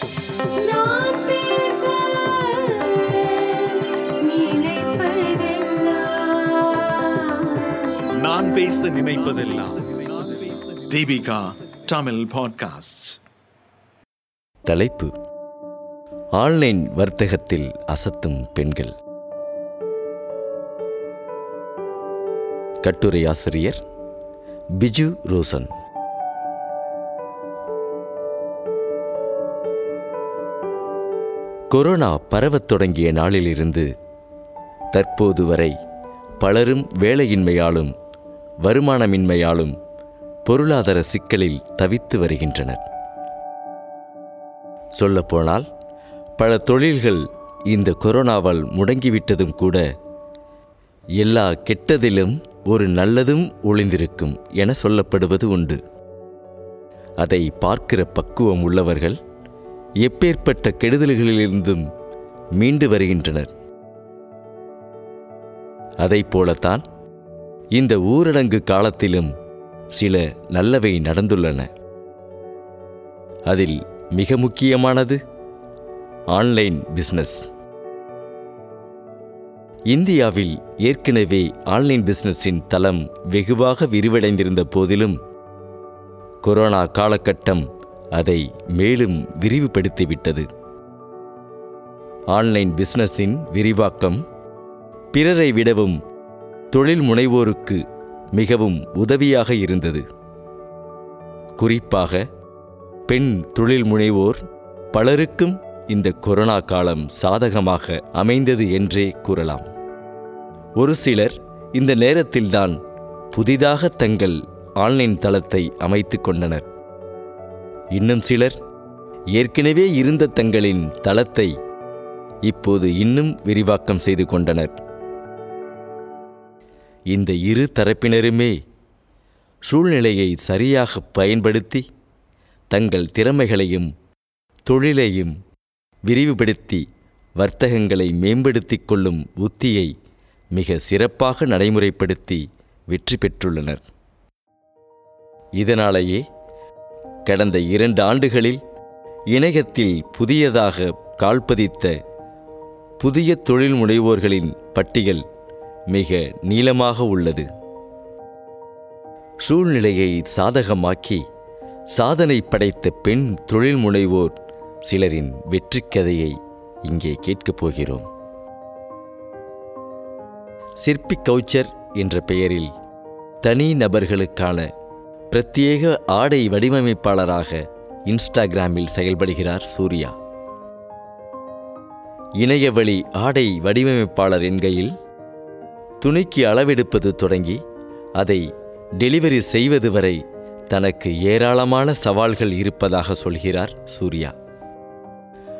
நான் பேச நினைப்பதெல்லாம். நான் பேச நினைப்பதெல்லாம். தீபிகா தமிழ் பாட்காஸ்ட் தலைப்பு. ஆன்லைன் வர்த்தகத்தில் அசத்தும் பெண்கள். கட்டுரை ஆசிரியர் பிஜு ரோசன். கொரோனா பரவத் தொடங்கிய நாளிலிருந்து தற்போது வரை பலரும் வேலையின்மையாலும் வருமானமின்மையாலும் பொருளாதார சிக்கலில் தவித்து வருகின்றனர். சொல்லப்போனால் பல தொழில்கள் இந்த கொரோனாவால் முடங்கிவிட்டதும் கூட எல்லா கெட்டதிலும் ஒரு நல்லதும் ஒளிந்திருக்கும் என சொல்லப்படுவது உண்டு. அதை பார்க்கிற பக்குவம் உள்ளவர்கள் எப்பேற்பட்ட கெடுதல்களிலிருந்தும் மீண்டு வருகின்றனர். அதைப் போலத்தான் இந்த ஊரடங்கு காலத்திலும் சில நல்லவை நடந்துள்ளன. அதில் மிக முக்கியமானது ஆன்லைன் பிசினஸ். இந்தியாவில் ஏற்கனவே ஆன்லைன் பிசினஸின் தளம் வெகுவாக விரிவடைந்திருந்த போதிலும் கொரோனா காலகட்டம் அதை மேலும் விரிவுபடுத்திவிட்டது. ஆன்லைன் பிசினஸின் விரிவாக்கம் பிறரை விடவும் தொழில் முனைவோருக்கு மிகவும் உதவியாக இருந்தது. குறிப்பாக பெண் தொழில் முனைவோர் பலருக்கும் இந்த கொரோனா காலம் சாதகமாக அமைந்தது என்றே கூறலாம். ஒரு சிலர் இந்த நேரத்தில்தான் புதிதாக தங்கள் ஆன்லைன் தளத்தை அமைத்துக் கொண்டனர். இன்னும் சிலர் ஏற்கனவே இருந்த தங்களின் தளத்தை இப்போது இன்னும் விரிவாக்கம் செய்து கொண்டனர். இந்த இரு தரப்பினருமே சூழ்நிலையை சரியாக பயன்படுத்தி தங்கள் திறமைகளையும் தொழிலையும் விரிவுபடுத்தி வர்த்தகங்களை மேம்படுத்திக் கொள்ளும் உத்தியை மிக சிறப்பாக நடைமுறைப்படுத்தி வெற்றி பெற்றுள்ளனர். இதனாலேயே கடந்த இரண்டு ஆண்டுகளில் இணையத்தில் புதியதாக கால்பதித்த புதிய தொழில் முனைவோர்களின் பட்டியல் மிக நீளமாக உள்ளது. சூழ்நிலையை சாதகமாக்கி சாதனை படைத்த பெண் தொழில் முனைவோர் சிலரின் வெற்றிக்கதையை இங்கே கேட்கப் போகிறோம். சிற்பி கவுச்சர் என்ற பெயரில் தனி நபர்களுக்கான பிரத்யேக ஆடை வடிவமைப்பாளராக இன்ஸ்டாகிராமில் செயல்படுகிறார் சூர்யா. இணையவழி ஆடை வடிவமைப்பாளர் என்கையில் துணிக்கு அளவெடுப்பது தொடங்கி அதை டெலிவரி செய்வது வரை தனக்கு ஏராளமான சவால்கள் இருப்பதாக சொல்கிறார் சூர்யா.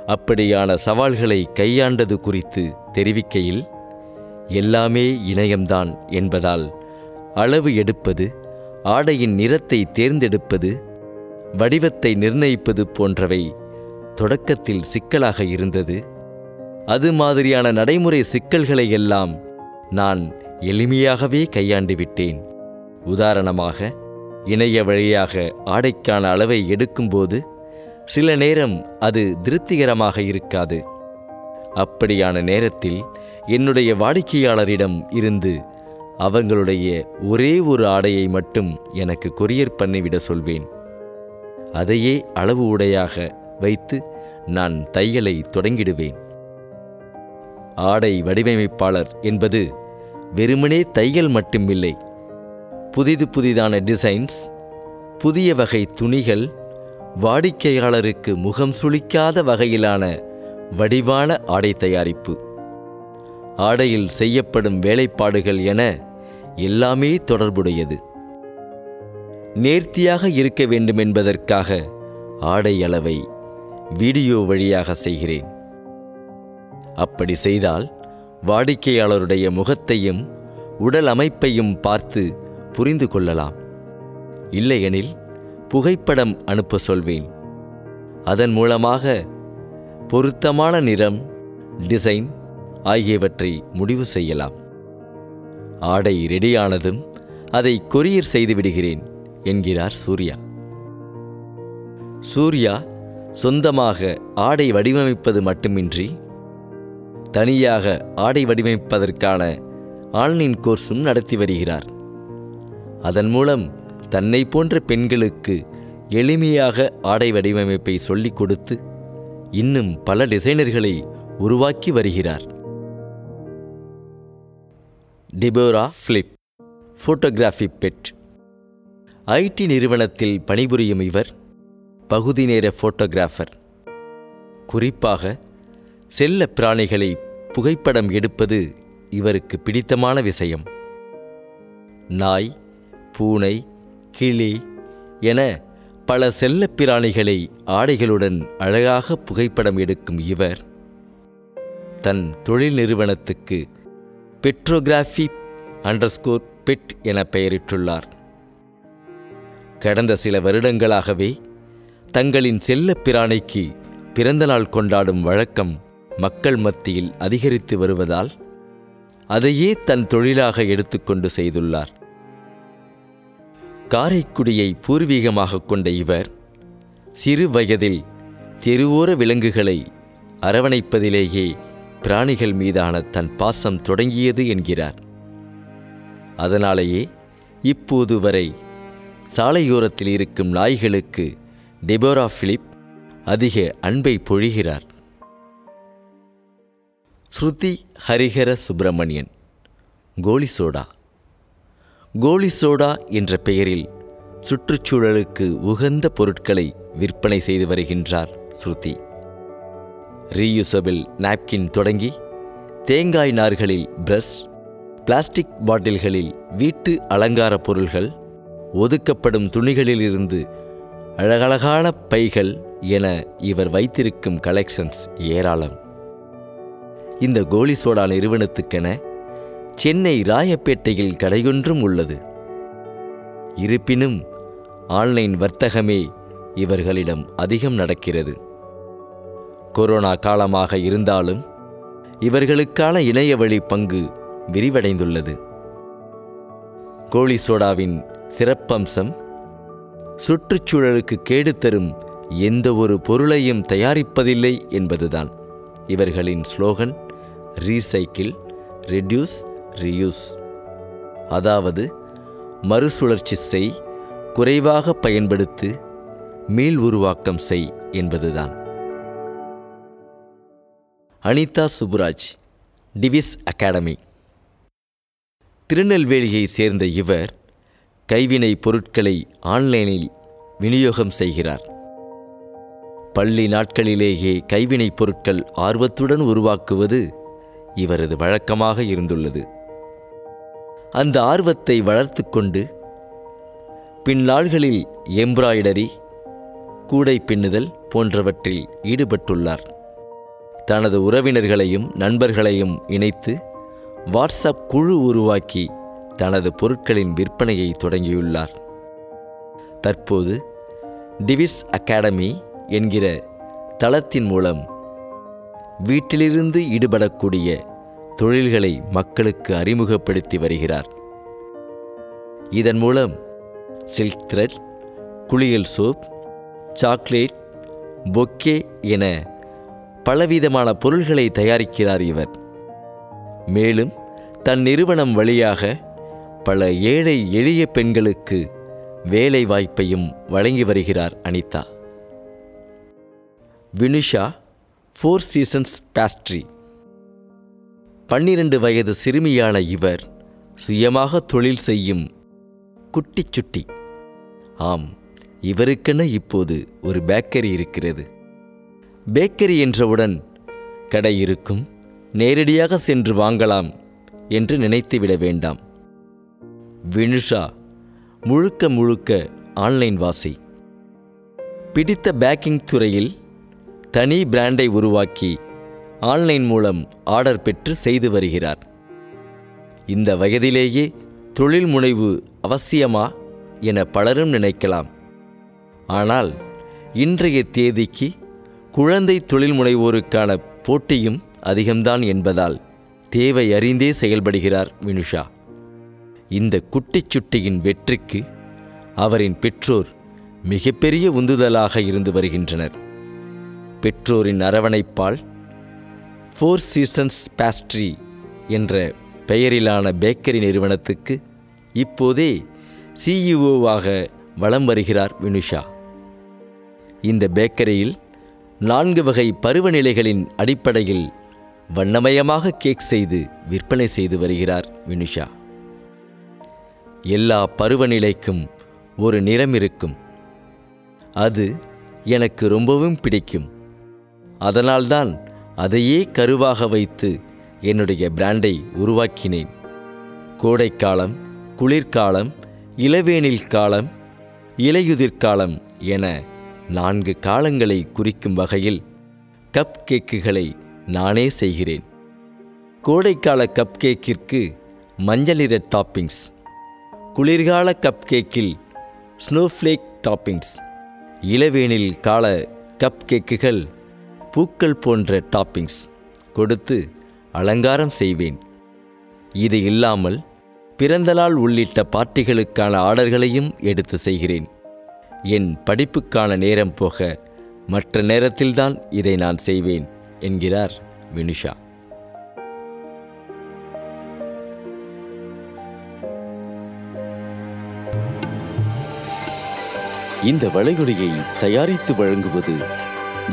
அப்படியான சவால்களை கையாண்டது குறித்து தெரிவிக்கையில் எல்லாமே இணையம்தான் என்பதால் அளவு எடுப்பது ஆடையின் நிறத்தை தேர்ந்தெடுப்பது வடிவத்தை நிர்ணயிப்பது போன்றவை தொடக்கத்தில் சிக்கலாக இருந்தது. அது மாதிரியான நடைமுறை சிக்கல்களை எல்லாம் நான் எளிமையாகவே கையாண்டு விட்டேன். உதாரணமாக இணைய வழியாக ஆடைக்கான அளவை எடுக்கும்போது சில நேரம் அது திருப்திகரமாக இருக்காது. அப்படியான நேரத்தில் என்னுடைய வாடிக்கையாளரிடம் இருந்து அவங்களுடைய ஒரே ஒரு ஆடையை மட்டும் எனக்கு கொரியர் பண்ணிவிட சொல்வேன். அதையே அளவு உடையாக வைத்து நான் தையலை தொடங்கிடுவேன். ஆடை வடிவமைப்பாளர் என்பது வெறுமனே தையல் மட்டுமில்லை. புதிது புதிதான டிசைன்ஸ் புதிய வகை துணிகள் வாடிக்கையாளருக்கு முகம் சுளிக்காத வகையிலான வடிவான ஆடை தயாரிப்பு. ஆடையில் செய்யப்படும் வேலைப்பாடுகள் என எல்லாமே தொடர்புடையது. நேர்த்தியாக இருக்க வேண்டும் என்பதற்காக ஆடை அளவை வீடியோ வழியாக செய்கிறேன். அப்படி செய்தால் வாடிக்கையாளருடைய முகத்தையும் உடல் அமைப்பையும் பார்த்து புரிந்து கொள்ளலாம். இல்லையெனில் புகைப்படம் அனுப்ப சொல்வேன். அதன் மூலமாக பொருத்தமான நிறம் டிசைன் ஆகியவற்றை முடிவு செய்யலாம். ஆடை ரெடியானதும் அதை கொரியர் செய்து விடுகிறேன் என்கிறார் சூர்யா. சூர்யா சொந்தமாக ஆடை வடிவமைப்பது மட்டுமின்றி தனியாக ஆடை வடிவமைப்பதற்கான ஆன்லைன் கோர்ஸும் நடத்தி வருகிறார். அதன் மூலம் தன்னை போன்ற பெண்களுக்கு எளிமையாக ஆடை வடிவமைப்பை சொல்லிக் கொடுத்து இன்னும் பல டிசைனர்களை உருவாக்கி வருகிறார். டிபோரா ஃபிலிப் ஃபோட்டோகிராஃபி பெட் ஐடி நிறுவனத்தில் பணிபுரியும் இவர் பகுதி நேர ஃபோட்டோகிராஃபர் குறிப்பாக செல்ல பிராணிகளை புகைப்படம் எடுப்பது இவருக்கு பிடித்தமான விஷயம். நாய் பூனை கிளி என பல செல்லப் பிராணிகளை ஆடைகளுடன் அழகாக புகைப்படம் எடுக்கும் இவர் தன் தொழில் நிறுவனத்துக்கு பெட்ரோகிராஃபி அண்டர்ஸ்கோர் பெட் என பெயரிட்டுள்ளார். கடந்த சில வருடங்களாகவே தங்களின் செல்ல பிராணிக்கு பிறந்தநாள் கொண்டாடும் வழக்கம் மக்கள் மத்தியில் அதிகரித்து வருவதால் அதையே தன் தொழிலாக எடுத்துக்கொண்டு செய்துள்ளார். காரைக்குடியை பூர்வீகமாக கொண்ட இவர் சிறு வயதில் தெருவோர விலங்குகளை அரவணைப்பதிலேயே பிராணிகள் மீதான தன் பாசம் தொடங்கியது என்கிறார். அதனாலேயே இப்போது வரை சாலையோரத்தில் இருக்கும் நாய்களுக்கு டெபோரா பிலிப் அதிக அன்பை பொழிகிறார். ஸ்ருதி ஹரிஹர சுப்பிரமணியன் கோலிசோடா கோலிசோடா என்ற பெயரில் சுற்றுச்சூழலுக்கு உகந்த பொருட்களை விற்பனை செய்து வருகின்றார் ஸ்ருதி. ரீயூசபிள் நாப்கின் தொடங்கி தேங்காய் நார்களில் பிரஷ் பிளாஸ்டிக் பாட்டில்களில் வீட்டு அலங்கார பொருள்கள் ஒதுக்கப்படும் துணிகளிலிருந்து அழகழகான பைகள் என இவர் வைத்திருக்கும் கலெக்ஷன்ஸ் ஏராளம். இந்த கோலி சோடா நிறுவனத்துக்கென சென்னை ராயப்பேட்டையில் கடையொன்றும் உள்ளது. இருப்பினும் ஆன்லைன் வர்த்தகமே இவர்களிடம் அதிகம் நடக்கிறது. கொரோனா காலமாக இருந்தாலும் இவர்களுக்கான இணையவழி பங்கு விரிவடைந்துள்ளது. கோழி சோடாவின் சிறப்பம்சம் சுற்றுச்சூழலுக்கு கேடு தரும் எந்த ஒரு பொருளையும் தயாரிப்பதில்லை என்பதுதான். இவர்களின் ஸ்லோகன் ரீசைக்கிள் ரெடியூஸ் ரியூஸ் அதாவது மறுசுழற்சி செய் குறைவாக பயன்படுத்து மீள் உருவாக்கம் செய் என்பதுதான். அனிதா சுப்புராஜ் டிவிஸ் அகாடமி. திருநெல்வேலியை சேர்ந்த இவர் கைவினை பொருட்களை ஆன்லைனில் விநியோகம் செய்கிறார். பள்ளி நாட்களிலேயே கைவினைப் பொருட்கள் ஆர்வத்துடன் உருவாக்குவது இவரது வழக்கமாக இருந்துள்ளது. அந்த ஆர்வத்தை வளர்த்து கொண்டு பின்னாள்களில் எம்ப்ராய்டரி கூடை பின்னுதல் போன்றவற்றில் ஈடுபட்டுள்ளார். தனது உறவினர்களையும் நண்பர்களையும் இணைத்து வாட்ஸ்அப் குழு உருவாக்கி தனது பொருட்களின் விற்பனையை தொடங்கியுள்ளார். தற்போது டிவிஸ் அகாடமி என்கிற தளத்தின் மூலம் வீட்டிலிருந்து ஈடுபடக்கூடிய தொழில்களை மக்களுக்கு அறிமுகப்படுத்தி வருகிறார். இதன் மூலம் சில்க் த்ரெட் குளியல் சோப் சாக்லேட் பொக்கே என பலவிதமான பொருள்களை தயாரிக்கிறார் இவர். மேலும் தன் நிறுவனம் வழியாக பல ஏழை எளிய பெண்களுக்கு வேலை வாய்ப்பையும் வழங்கி வருகிறார் Anitha. Vinusha four seasons pastry பன்னிரண்டு வயது சிறுமியான இவர் சுயமாக தொழில் செய்யும் குட்டி சுட்டி. ஆம் இவருக்கென இப்போது ஒரு பேக்கரி இருக்கிறது. பேக்கரி என்றவுடன் கடை இருக்கும் நேரடியாக சென்று வாங்கலாம் என்று நினைத்துவிட வேண்டாம். வினுஷா முழுக்க முழுக்க ஆன்லைன் வாசி. பிடித்த பேக்கிங் துறையில் தனி பிராண்டை உருவாக்கி ஆன்லைன் மூலம் ஆர்டர் பெற்று செய்து வருகிறார். இந்த வயதிலேயே தொழில் முனைவு அவசியமா என பலரும் நினைக்கலாம். ஆனால் இன்றைய தேதிக்கு குழந்தை தொழில் முனைவோருக்கான போட்டியும் அதிகம்தான் என்பதால் தேவை அறிந்தே செயல்படுகிறார் வினுஷா. இந்த குட்டி சுட்டியின் வெற்றிக்கு அவரின் பெற்றோர் மிகப்பெரிய உந்துதலாக இருந்து வருகின்றனர். பெற்றோரின் அரவணைப்பால் ஃபோர் சீசன்ஸ் பேஸ்ட்ரி என்ற பெயரிலான பேக்கரி நிறுவனத்துக்கு இப்போதே சிஇஓவாக வலம் வருகிறார் வினுஷா. இந்த பேக்கரியில் நான்கு வகை பருவநிலைகளின் அடிப்படையில் வண்ணமயமாக கேக் செய்து விற்பனை செய்து வருகிறார் வினுஷா. எல்லா பருவநிலைக்கும் ஒரு நிறம் இருக்கும். அது எனக்கு ரொம்பவும் பிடிக்கும். அதனால்தான் அதையே கருவாக வைத்து என்னுடைய பிராண்டை உருவாக்கினேன். கோடைக்காலம் குளிர்காலம் இளவேனில் காலம் இலையுதிர் காலம் என நான்கு காலங்களை குறிக்கும் வகையில் கப் கேக்குகளை நானே செய்கிறேன். கோடைக்கால கப் கேக்கிற்கு மஞ்சள் நிற டாப்பிங்ஸ் குளிர்கால கப் கேக்கில் ஸ்னோஃப்ளேக் டாப்பிங்ஸ் இளவேனில் கால கப் கேக்குகள் பூக்கள் போன்ற டாப்பிங்ஸ் கொடுத்து அலங்காரம் செய்வேன். இது இல்லாமல் பிறந்தநாள் உள்ளிட்ட பார்ட்டிகளுக்கான ஆர்டர்களையும் எடுத்து செய்கிறேன். என் படிப்புக்கான நேரம் போக மற்ற நேரத்தில்தான் இதை நான் செய்வேன் என்கிறார் வினுஷா. இந்த வளைகுடையை தயாரித்து வழங்குவது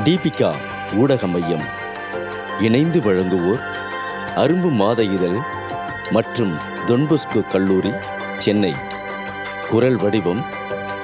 தீபிகா ஊடக மையம். இணைந்து வழங்குவோர் அரும்பு மாத இதழ் மற்றும் தொன்பொஸ்கோ கல்லூரி சென்னை. குரல் வடிவம்